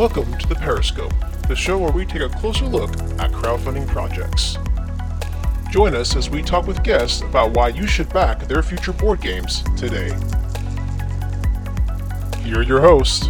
Welcome to the Periscope, the show where we take a closer look at crowdfunding projects. Join us as we talk with guests about why you should back their future board games today. Here are your hosts.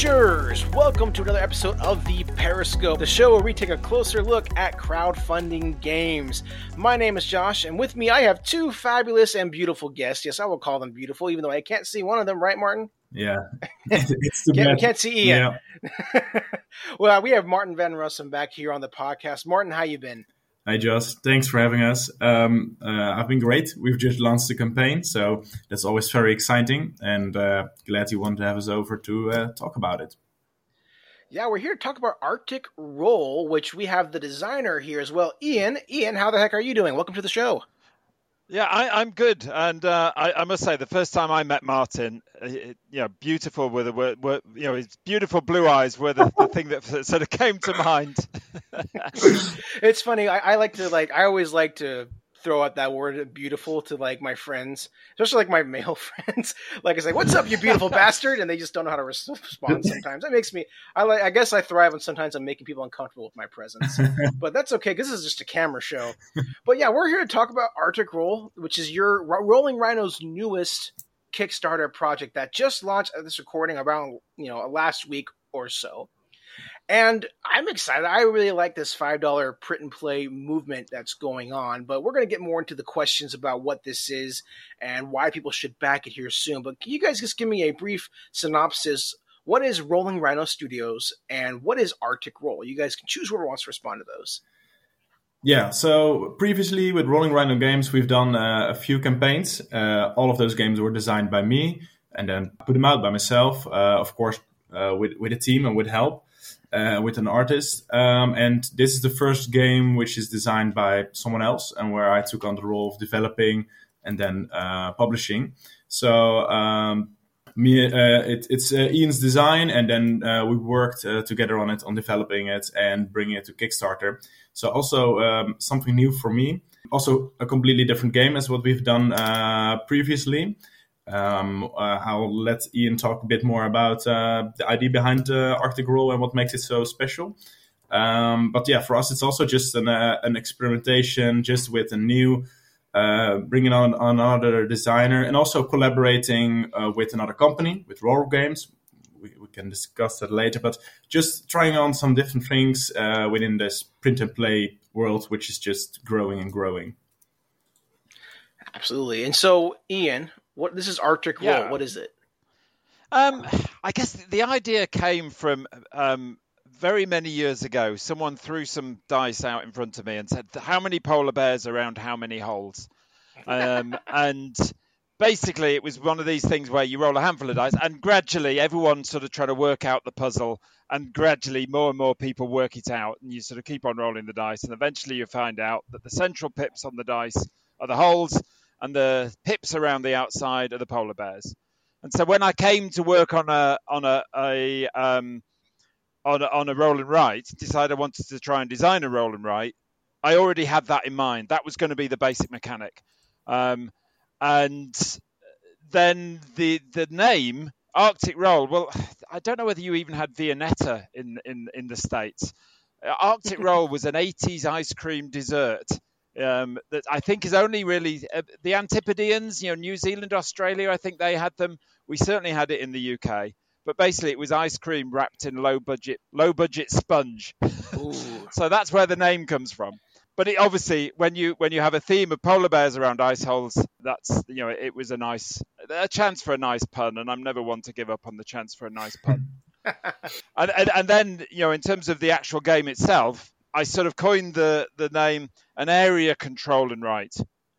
Voyagers! Welcome to another episode of the Periscope, the show where we take a closer look at crowdfunding games. My name is Josh, and with me I have two fabulous and beautiful guests. Yes, I will call them beautiful, even though I can't see one of them, right, Martin? Yeah. it's the can't, can't see Ian. Yeah. well, we have Martin Van Rossum back here on the podcast. Martin, how you been? Hi, Josh. Thanks for having us. Um, uh, I've been great. We've just launched the campaign, so that's always very exciting, and uh, glad you want to have us over to uh, talk about it. Yeah, we're here to talk about Arctic Roll, which we have the designer here as well. Ian, Ian, how the heck are you doing? Welcome to the show. Yeah, I, am good, and uh, I, I, must say, the first time I met Martin, it, you know, beautiful with the were, were, you know his beautiful blue eyes were the, the thing that sort of came to mind. it's funny. I, I like to like. I always like to throw out that word beautiful to like my friends, especially like my male friends. like I say, "What's up, you beautiful bastard?" and they just don't know how to respond. Sometimes that makes me. I like. I guess I thrive on sometimes I'm making people uncomfortable with my presence, but that's okay because this is just a camera show. But yeah, we're here to talk about Arctic Roll, which is your Rolling Rhino's newest Kickstarter project that just launched at this recording around you know last week or so. And I'm excited. I really like this $5 print and play movement that's going on, but we're going to get more into the questions about what this is and why people should back it here soon. But can you guys just give me a brief synopsis? What is Rolling Rhino Studios and what is Arctic Roll? You guys can choose whoever wants to respond to those. Yeah, so previously with Rolling Rhino Games, we've done uh, a few campaigns. Uh, all of those games were designed by me and then put them out by myself, uh, of course, uh, with, with a team and with help uh, with an artist. Um, and this is the first game which is designed by someone else and where I took on the role of developing and then uh, publishing. So um, me, uh, it, it's uh, Ian's design, and then uh, we worked uh, together on it, on developing it and bringing it to Kickstarter. So also um, something new for me. Also a completely different game as what we've done previously. Um, uh, I'll let Ian talk a bit more about uh, the idea behind uh, Arctic Roll and what makes it so special. Um, but yeah, for us, it's also just an, uh, an experimentation, just with a new, uh, bringing on another designer, and also collaborating uh, with another company, with Roar Games. We, we, can discuss that later, but just trying on some different things within this print and play world, which is just growing and growing. Absolutely. And so, Ian, what this is Arctic yeah. Roll. What is it? Um, I guess the idea came from um, very many years ago. Someone threw some dice out in front of me and said, "How many polar bears around how many holes?" Um, and basically, it was one of these things where you roll a handful of dice, and gradually, everyone sort of try to work out the puzzle, and gradually, more and more people work it out, and you sort of keep on rolling the dice, and eventually, you find out that the central pips on the dice are the holes and the pips around the outside are the polar bears. And so when I came to work on a on a, a um, on a, on a roll and write, decided I wanted to try and design a roll and write. I already had that in mind. That was going to be the basic mechanic, um, and then the the name Arctic Roll. Well, I don't know whether you even had Viennetta in in in the states. Arctic Roll was an 80s ice cream dessert um, that I think is only really uh, the Antipodeans, you know, New Zealand, Australia. I think they had them. We certainly had it in the UK, but basically it was ice cream wrapped in low budget, low budget sponge. so that's where the name comes from. But it, obviously, when you when you have a theme of polar bears around ice holes, that's you know it was a nice a chance for a nice pun, and I'm never one to give up on the chance for a nice pun. and, and, and then you know in terms of the actual game itself, I sort of coined the the name an area control and write.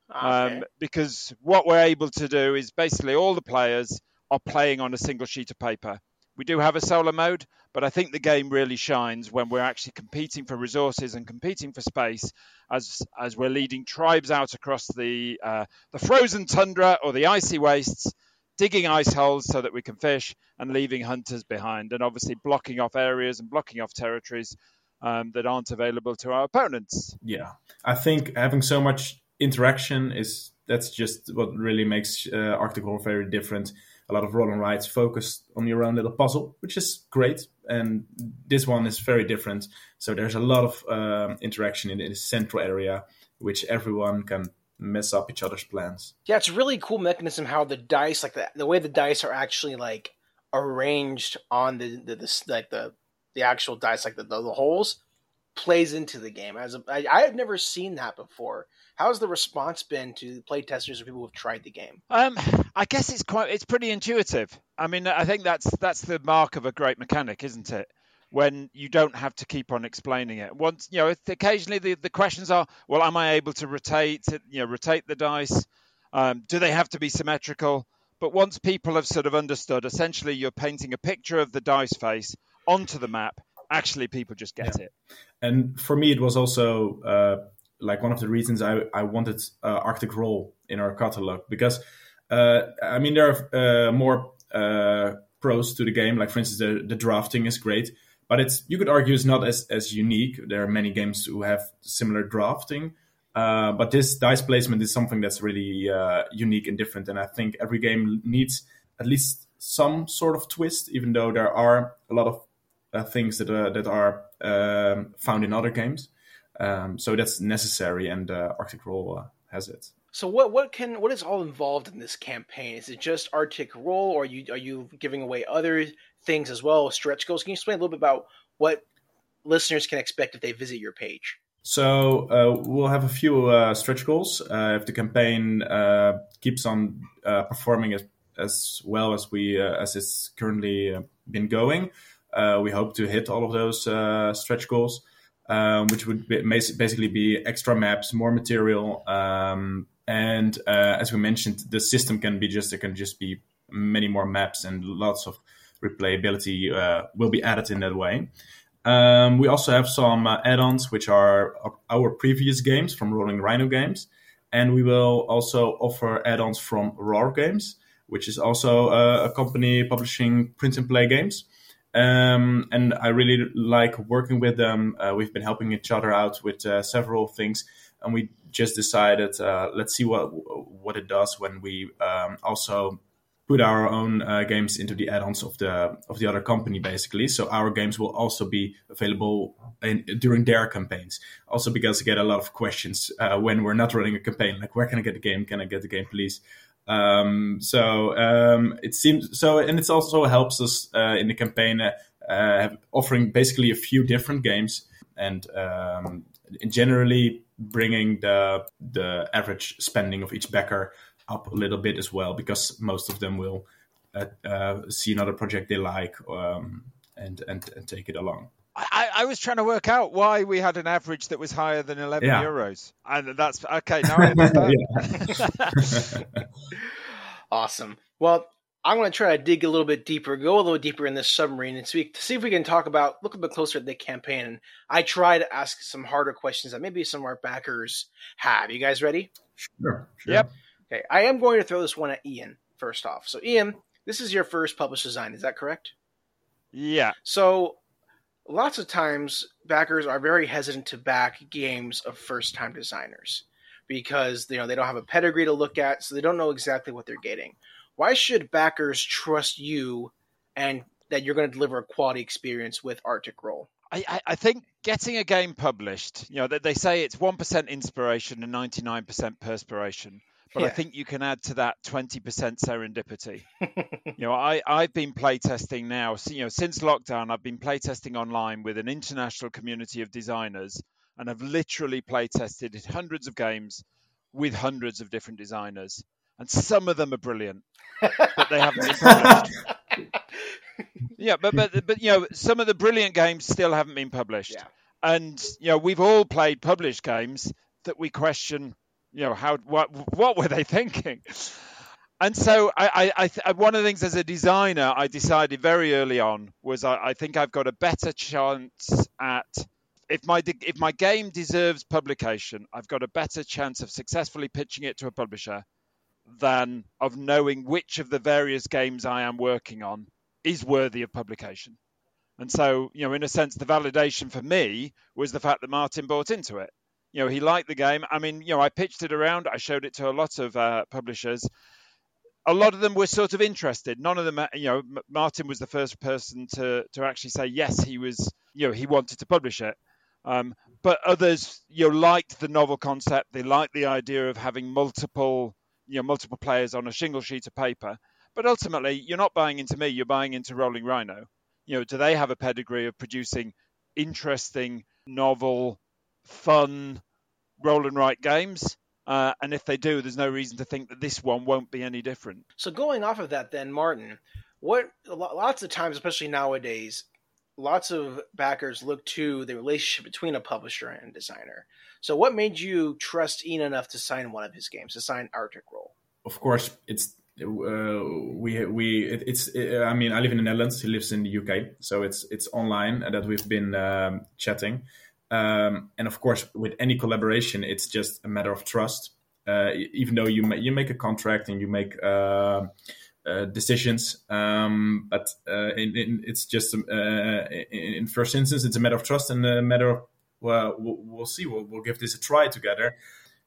Ah, okay. Um, because what we're able to do is basically all the players are playing on a single sheet of paper. We do have a solo mode, but I think the game really shines when we're actually competing for resources and competing for space as as we're leading tribes out across the uh, the frozen tundra or the icy wastes, digging ice holes so that we can fish and leaving hunters behind, and obviously blocking off areas and blocking off territories um, that aren't available to our opponents. Yeah, I think having so much interaction is that's just what really makes uh, Arctic Roll very different. a lot of roll and writes focused on your own little puzzle, which is great. And this one is very different. So there's a lot of um, interaction in the central area, which everyone can mess up each other's plans. Yeah, it's a really cool mechanism how the dice, like the, the way the dice are actually like arranged on the the, the like the the actual dice, like the, the, the holes, plays into the game. As a, I, I have never seen that before. How's the response been to playtesters or people who've tried the game? Um, I guess it's quite it's pretty intuitive. I mean, I think that's that's the mark of a great mechanic, isn't it? When you don't have to keep on explaining it. Once you know, occasionally the, the questions are, well, am I able to rotate you know rotate the dice? Um, do they have to be symmetrical? But once people have sort of understood, essentially you're painting a picture of the dice face onto the map. Actually, people just get yeah. it. And for me, it was also uh, like one of the reasons I, I wanted uh, Arctic Roll in our catalog because uh, I mean there are uh, more uh, pros to the game. Like for instance, the, the drafting is great, but it's you could argue it's not as as unique. There are many games who have similar drafting. Uh, but this dice placement is something that's really uh, unique and different, and I think every game needs at least some sort of twist, even though there are a lot of things that that are um, found in other games. Um, so that's necessary, and uh, Arctic Roll uh, has it. So what what can what is all involved in this campaign? Is it just Arctic Roll, or are you are you giving away other things as well, stretch goals? Can you explain a little bit about what listeners can expect if they visit your page? So uh, we'll have a few uh, stretch goals uh, if the campaign uh, keeps on uh, performing as, as well as we uh, as it's currently been going. We hope to hit all of those stretch goals um, which would be, basically be extra maps, more material, um, and uh, as we mentioned, the system can be just there can just be many more maps and lots of replayability uh, will be added in that way. Um, we also have some uh, add-ons, which are our previous games from Rolling Rhino Games, and we will also offer add-ons from Roar Games, which is also uh, a company publishing print and play games. Um, and I really like working with them. Uh, we've been helping each other out with uh, several things, and we just decided uh, let's see what what it does when we um, also put our own uh, games into the add-ons of the of the other company, basically. So our games will also be available in, during their campaigns. Also, because I get a lot of questions uh, when we're not running a campaign, like where can I get the game? Can I get the game, please? Um, so um, it seems so, and it also helps us uh, in the campaign uh, offering basically a few different games and um, generally bringing the the average spending of each backer up a little bit as well, because most of them will uh, uh see another project they like um, and, and and take it along. I, I, was trying to work out why we had an average that was higher than 11 yeah. euros. And that's okay. Now I understand. awesome. Well, I'm going to try to dig a little bit deeper, go a little deeper in this submarine, and see, see if we can talk about, look a bit closer at the campaign. And I try to ask some harder questions that maybe some of our backers have. You guys ready? Sure. sure. Yep. Okay. I am going to throw this one at Ian first off. So, Ian, this is your first published design. Is that correct? Yeah. So lots of times backers are very hesitant to back games of first time designers because you know they don't have a pedigree to look at so they don't know exactly what they're getting. Why should backers trust you and that you're going to deliver a quality experience with arctic roll? I, I, think getting a game published, you know, they, they say it's one percent inspiration and ninety nine percent perspiration but yeah. I think you can add to that 20% serendipity. you know, I, I've been playtesting now, you know, since lockdown, I've been playtesting online with an international community of designers and I've literally playtested hundreds of games with hundreds of different designers. And some of them are brilliant, but they haven't been published. yeah, but, but, but, you know, some of the brilliant games still haven't been published. Yeah. And, you know, we've all played published games that we question you know how what what were they thinking and so I, I, I, uh, one of the things as a designer I decided very early on was I, I think I've got a better chance at if my if my game deserves publication, I've got a better chance of successfully pitching it to a publisher than of knowing which of the various games I am working on is worthy of publication. And so, you know, in a sense, the validation for me was the fact that Martin bought into it you know, he liked the game. I mean, you know, I pitched it around. I showed it to a lot of uh, publishers. a lot of them were sort of interested. None of them, uh, you know, Martin was the first person to to actually say yes, he was, you know, he wanted to publish it. Um, but others, you know, liked the novel concept. They liked the idea of having multiple, you know, multiple players on a single sheet of paper. But ultimately, you're not buying into me. You're buying into Rolling Rhino. You know, do they have a pedigree of producing interesting, novel, fun, roll and write games? Uh, and if they do, there's no reason to think that this one won't be any different. So going off of that, then Martin, what lots of times, especially nowadays, lots of backers look to the relationship between a publisher and designer. So what made you trust Ian enough to sign one of his games, to sign Arctic Roll? Of course, it's uh, we we it, it's it, I mean I live in the Netherlands. He lives in the UK, so it's it's online that we've been um, chatting. Um, and of course, with any collaboration, it's just a matter of trust. Uh, even though you ma- you make a contract and you make uh, uh, decisions, um, but uh, in, in, it's just uh, in, in, first instance, it's a matter of trust and a matter of well, we'll, we'll see. We'll, we'll give this a try together.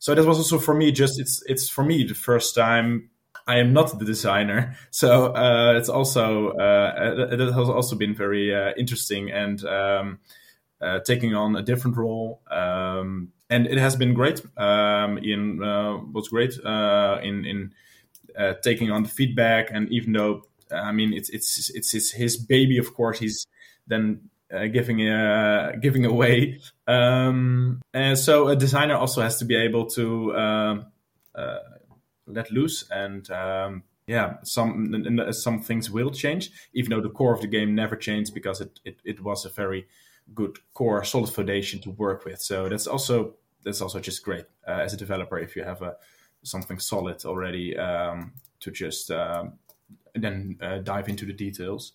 So that was also for me. Just it's it's for me the first time I am not the designer, so uh, it's also it has also been very interesting and um, uh, taking on a different role. Um, and it has been great. Um, Ian uh, was great uh, in in taking on the feedback, and even though I mean it's it's it's his, his baby, of course, he's then uh, giving uh, giving away. Um, and so a designer also has to be able to um, uh, let loose and um, yeah, some some things will change, even though the core of the game never changed because it, it, it was a very good core, solid foundation to work with. So that's also that's also just great uh, as a developer if you have a something solid already um, to just um, then uh, dive into the details.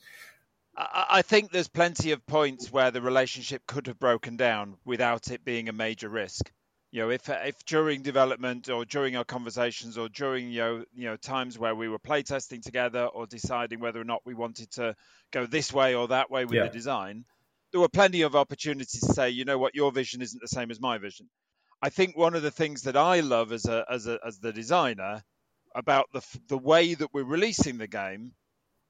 I think there's plenty of points where the relationship could have broken down without it being a major risk. You know, if if during development or during our conversations or during you know you know times where we were playtesting together or deciding whether or not we wanted to go this way or that way with yeah. the design, there were plenty of opportunities to say, you know what, your vision isn't the same as my vision. I think one of the things that I love as a as a as the designer about the the way that we're releasing the game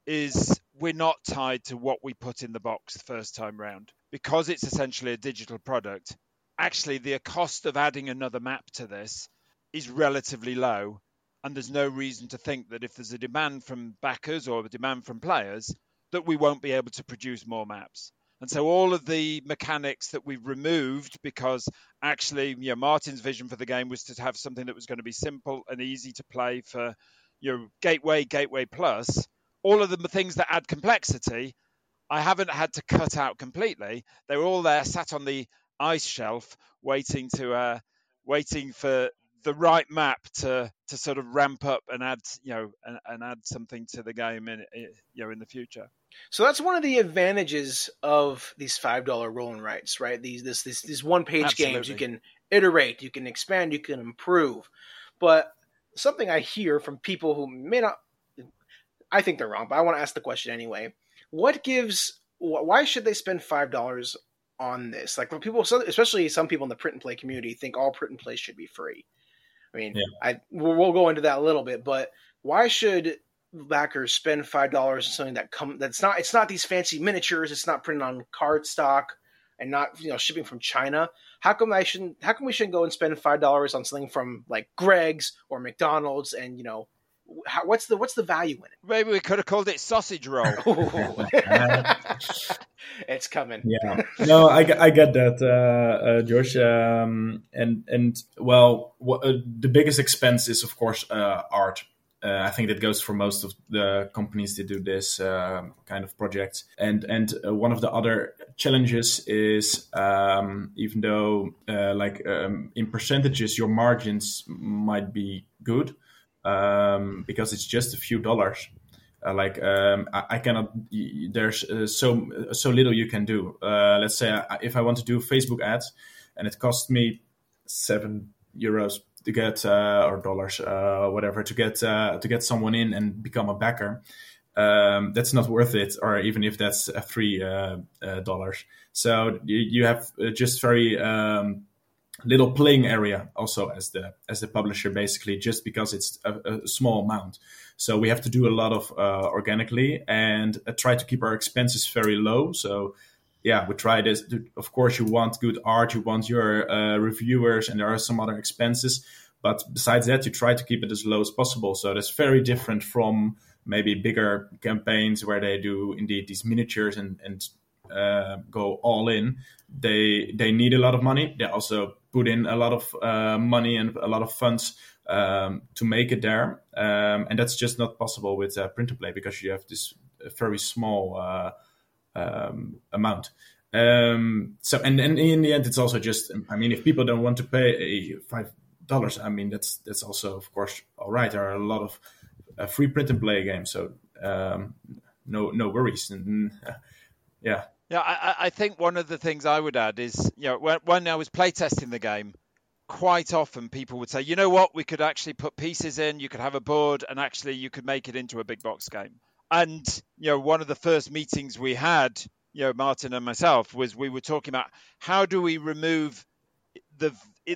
is we're not tied to what we put in the box the first time round because it's essentially a digital product. Actually, the cost of adding another map to this is relatively low, and there's no reason to think that if there's a demand from backers or a demand from players, that we won't be able to produce more maps. And so all of the mechanics that we've removed because actually, you know, Martin's vision for the game was to have something that was going to be simple and easy to play for your know, gateway, gateway plus all of the things that add complexity, I haven't had to cut out completely. They were all there, sat on the ice shelf, waiting to uh, waiting for the right map to to sort of ramp up and add you know and, and add something to the game in you know in the future. So that's one of the advantages of these five dollar rolling rights, right? These this, this these one page games you can iterate, you can expand, you can improve. But something I hear from people who may not I think they're wrong, but I want to ask the question anyway. What gives? Why should they spend five dollars on this? Like people, especially some people in the print and play community, think all print and play should be free. I mean, yeah. I we'll, we'll go into that a little bit, but why should backers spend five dollars on something that come that's not it's not these fancy miniatures, it's not printed on card stock and not you know shipping from China. How come I shouldn't? How come we shouldn't go and spend five dollars on something from like Greggs or McDonald's and you know how, what's the what's the value in it? Maybe we could have called it sausage roll. it's coming. Yeah, no, I, I get that, uh, uh, Josh. Um, and and well, what, uh, the biggest expense is of course uh, art. Uh, I think that goes for most of the companies that do this uh, kind of projects. And and one of the other challenges is um, even though like um, in percentages your margins might be good um, because it's just a few dollars. Uh, like um, I, I, cannot. There's uh, so so little you can do. Uh, let's say I, if I want to do Facebook ads, and it costs me seven euros to get uh, or dollars, uh, whatever, to get uh, to get someone in and become a backer. Um, that's not worth it, or even if that's three uh dollars. so you, you have just very um, little playing area also as the as the publisher basically just because it's a, a small amount. So we have to do a lot of uh, organically and uh, try to keep our expenses very low. So yeah we try this. Of course you want good art you want your uh, reviewers and there are some other expenses but besides that you try to keep it as low as possible. So that's very different from maybe bigger campaigns where they do indeed these miniatures and and uh, go all in. They they need a lot of money. They also put in a lot of uh, money and a lot of funds um, to make it there, um, and that's just not possible with uh, print and play because you have this very small uh, um, amount. Um, so, and, and in the end, it's also just. I mean, if people don't want to pay five dollars, I mean, that's that's also, of course, all right. There are a lot of uh, free print and play games, so um, no no worries. And yeah, yeah, I, I, think one of the things I would add is, you know, when, when I was playtesting the game, quite often people would say, you know what, we could actually put pieces in, you could have a board, and actually you could make it into a big box game. And, you know, one of the first meetings we had, you know, Martin and myself, was we were talking about how do we remove the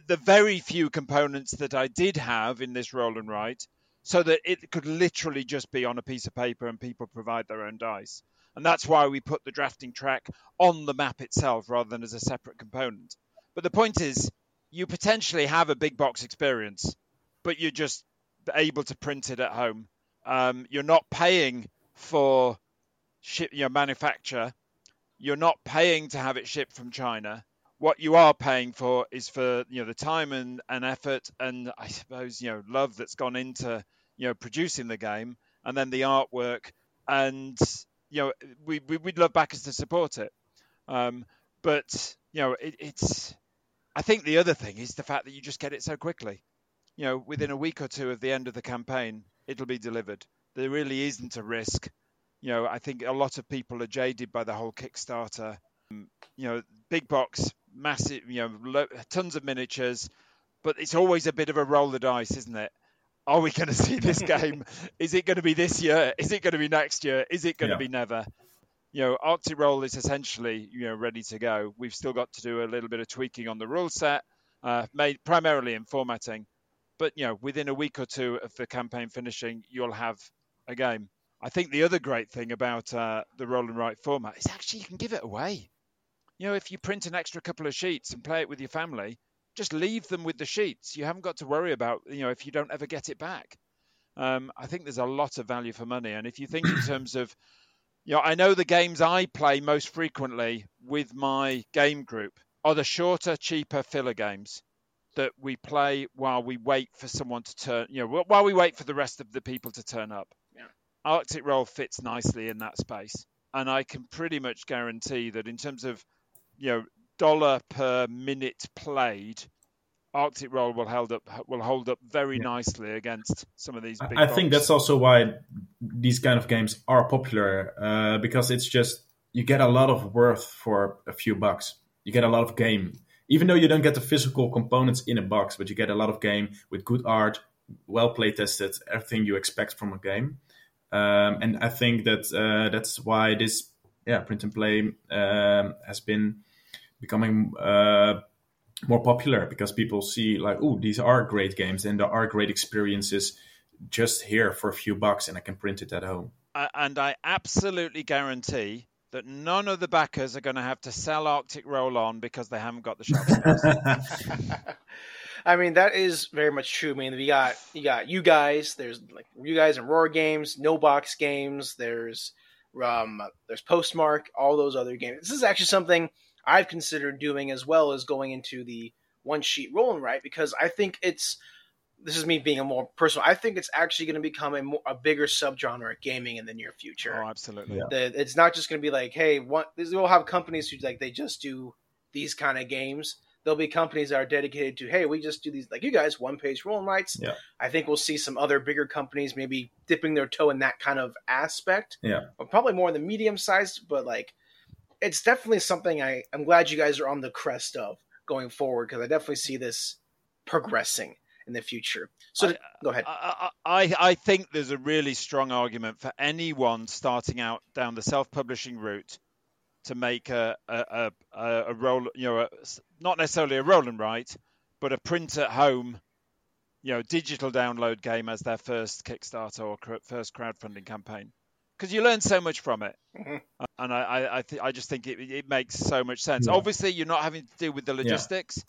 the very few components that I did have in this roll and write so that it could literally just be on a piece of paper and people provide their own dice. And that's why we put the drafting track on the map itself rather than as a separate component. But the point is, you potentially have a big box experience, but you're just able to print it at home. Um, you're not paying for ship your manufacture. You're not paying to have it shipped from China. What you are paying for is for you know the time and, and effort and I suppose you know love that's gone into you know producing the game and then the artwork and you know, we, we would love backers to support it. Um, but you know, it, it's. I think the other thing is the fact that you just get it so quickly. You know, within a week or two of the end of the campaign, it'll be delivered. There really isn't a risk. You know, I think a lot of people are jaded by the whole Kickstarter. Um, you know, big box, massive. You know, lo- tons of miniatures, but it's always a bit of a roll the dice, isn't it? Are we going to see this game? Is it going to be this year? Is it going to be next year? Is it going yeah. to be never? You know, Arctic Roll is essentially you know ready to go. We've still got to do a little bit of tweaking on the rule set, uh, made primarily in formatting. But you know, within a week or two of the campaign finishing, you'll have a game. I think the other great thing about uh, the roll and write format is actually you can give it away. You know, if you print an extra couple of sheets and play it with your family, just leave them with the sheets. You haven't got to worry about, you know, if you don't ever get it back. Um, I think there's a lot of value for money. And if you think in terms of, you know, I know the games I play most frequently with my game group are the shorter, cheaper filler games that we play while we wait for someone to turn, you know, while we wait for the rest of the people to turn up. Yeah. Arctic Roll fits nicely in that space. And I can pretty much guarantee that in terms of, you know, dollar per minute played, Arctic Roll will hold up will hold up very yeah. nicely against some of these. Big I think that's also why these kind of games are popular uh, because it's just you get a lot of worth for a few bucks. You get a lot of game, even though you don't get the physical components in a box, but you get a lot of game with good art, well play tested, everything you expect from a game. Um, and I think that uh, that's why this yeah print and play um, has been becoming uh, more popular because people see like, oh, these are great games and there are great experiences just here for a few bucks, and I can print it at home. Uh, and I absolutely guarantee that none of the backers are going to have to sell Arctic Roll on because they haven't got the shelf space. I mean, that is very much true. I mean, we got you got you guys. There's like you guys and Roar Games, No Box Games. There's um, there's Postmark, all those other games. This is actually something I've considered doing as well as going into the one sheet roll and write because I think it's this is me being a more personal. I think it's actually going to become a, more, a bigger subgenre of gaming in the near future. Oh, absolutely. Yeah. The, it's not just going to be like, hey, one, we'll have companies who like they just do these kind of games. There'll be companies that are dedicated to, hey, we just do these like you guys, one page roll and writes. Yeah. I think we'll see some other bigger companies maybe dipping their toe in that kind of aspect. Yeah. Probably more in the medium sized, but like it's definitely something I, I'm glad you guys are on the crest of going forward because I definitely see this progressing in the future. So I, go ahead. I, I, I think there's a really strong argument for anyone starting out down the self-publishing route to make a a, a, a roll, you know, a, not necessarily a roll and write, but a print at home, you know, digital download game as their first Kickstarter or first crowdfunding campaign because you learn so much from it. Mm-hmm. And I, I, I, th- I, just think it, it makes so much sense. Yeah. Obviously, you're not having to deal with the logistics,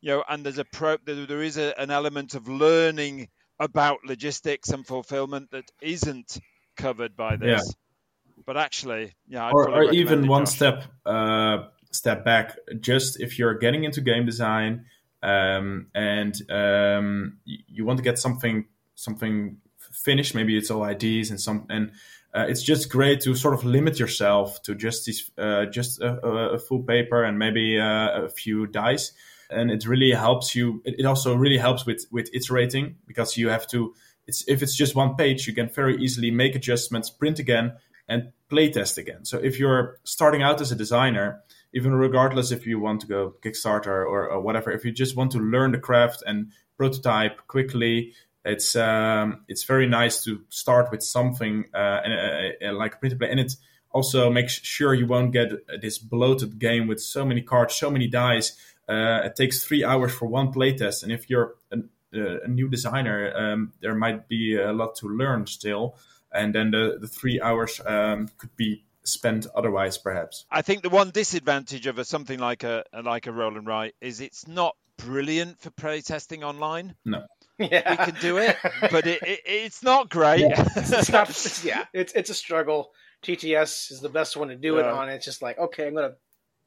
yeah. you know, and there's a pro, there, there is a, an element of learning about logistics and fulfillment that isn't covered by this. Yeah. But actually, yeah, I'd or, or even one Josh. step uh, step back. Just if you're getting into game design um, and um, you want to get something something finished, maybe it's all IDs and some and uh, it's just great to sort of limit yourself to just these, uh, just a, a, full paper and maybe uh, a few dice, and it really helps you. It, also really helps with with iterating because you have to. It's if it's just one page, you can very easily make adjustments, print again, and playtest again. So if you're starting out as a designer, even regardless if you want to go Kickstarter or, or whatever, if you just want to learn the craft and prototype quickly it's um, it's very nice to start with something uh, uh, uh, like a print play, and it also makes sure you won't get this bloated game with so many cards, so many dice. Uh, it takes three hours for one playtest, and if you're an, uh, a new designer, um, there might be a lot to learn still, and then the, the three hours um, could be spent otherwise, perhaps. I think the one disadvantage of a, something like a like a roll and write is it's not brilliant for playtesting online. No yeah. we can do it, but it, it, it's not great. Yeah. it's not. It's, yeah, it's it's a struggle. TTS is the best one to do yeah. it on. It's just like okay, I'm gonna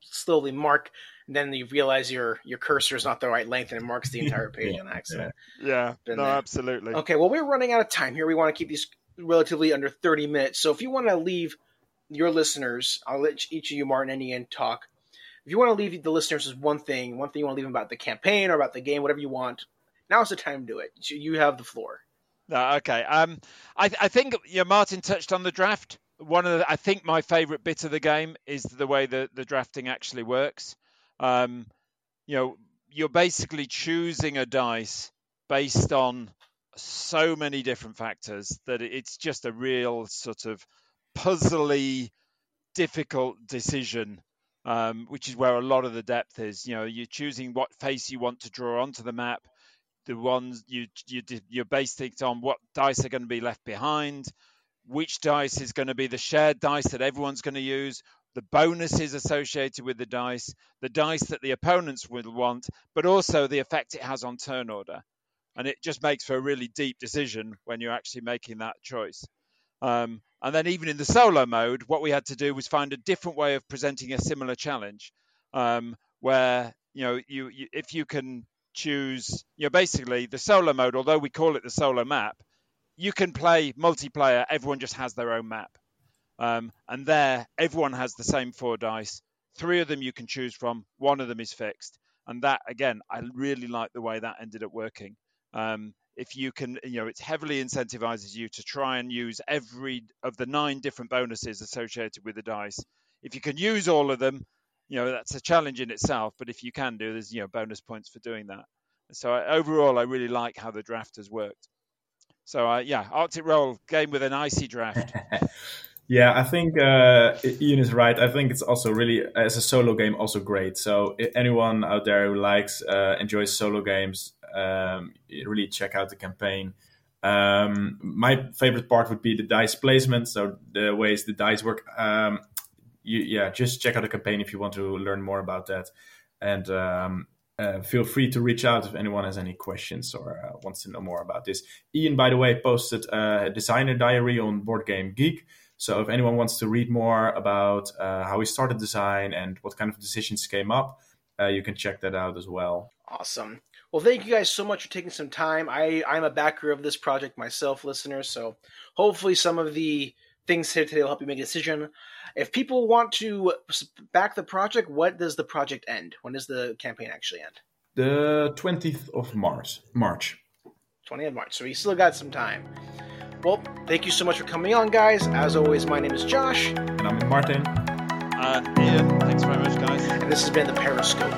slowly mark, and then you realize your your cursor is not the right length, and it marks the entire page on accident. Yeah, yeah. no, there. absolutely. Okay, well, we're running out of time here. We want to keep these relatively under 30 minutes. So if you want to leave your listeners, I'll let each of you, Martin and Ian, talk. If you want to leave the listeners with one thing, one thing you want to leave them about the campaign or about the game, whatever you want, now's the time to do it. You have the floor. Uh, okay. Um, I, I think yeah, Martin touched on the draft. One of the, I think my favourite bit of the game is the way the, the drafting actually works. Um, you know, you're basically choosing a dice based on so many different factors that it's just a real sort of puzzly, difficult decision. Um, which is where a lot of the depth is. You know, you're choosing what face you want to draw onto the map the ones you you you're based on what dice are going to be left behind, which dice is going to be the shared dice that everyone's going to use, the bonuses associated with the dice, the dice that the opponents will want, but also the effect it has on turn order. And it just makes for a really deep decision when you're actually making that choice. Um, and then even in the solo mode, what we had to do was find a different way of presenting a similar challenge, um, where you know you, you if you can choose, you know, basically the solo mode, although we call it the solo map, you can play multiplayer. Everyone just has their own map. Um, and there, everyone has the same four dice. Three of them you can choose from, one of them is fixed. And that, again, I really like the way that ended up working. Um, if you can, you know, it heavily incentivizes you to try and use every of the nine different bonuses associated with the dice. If you can use all of them, you know that's a challenge in itself. But if you can do, there's you know bonus points for doing that. So I, overall, I really like how the draft has worked. So uh, yeah, Arctic Roll game with an icy draft. yeah, I think uh, Ian is right. I think it's also really as a solo game also great. So anyone out there who likes uh, enjoys solo games, um, really check out the campaign. Um, my favorite part would be the dice placement. So the ways the dice work. Um, you, yeah, just check out the campaign if you want to learn more about that. And um, uh, feel free to reach out if anyone has any questions or uh, wants to know more about this. Ian, by the way, posted a designer diary on Board Game Geek. So if anyone wants to read more about uh, how he started design and what kind of decisions came up, uh, you can check that out as well. Awesome. Well, thank you guys so much for taking some time. I, I'm a backer of this project myself, listeners. So hopefully some of the things here today will help you make a decision. If people want to back the project, what does the project end? When does the campaign actually end? The 20th of March. March. 20th of March. So we still got some time. Well, thank you so much for coming on, guys. As always, my name is Josh. And I'm Martin. Uh, Ian, thanks very much, guys. And this has been the Periscope.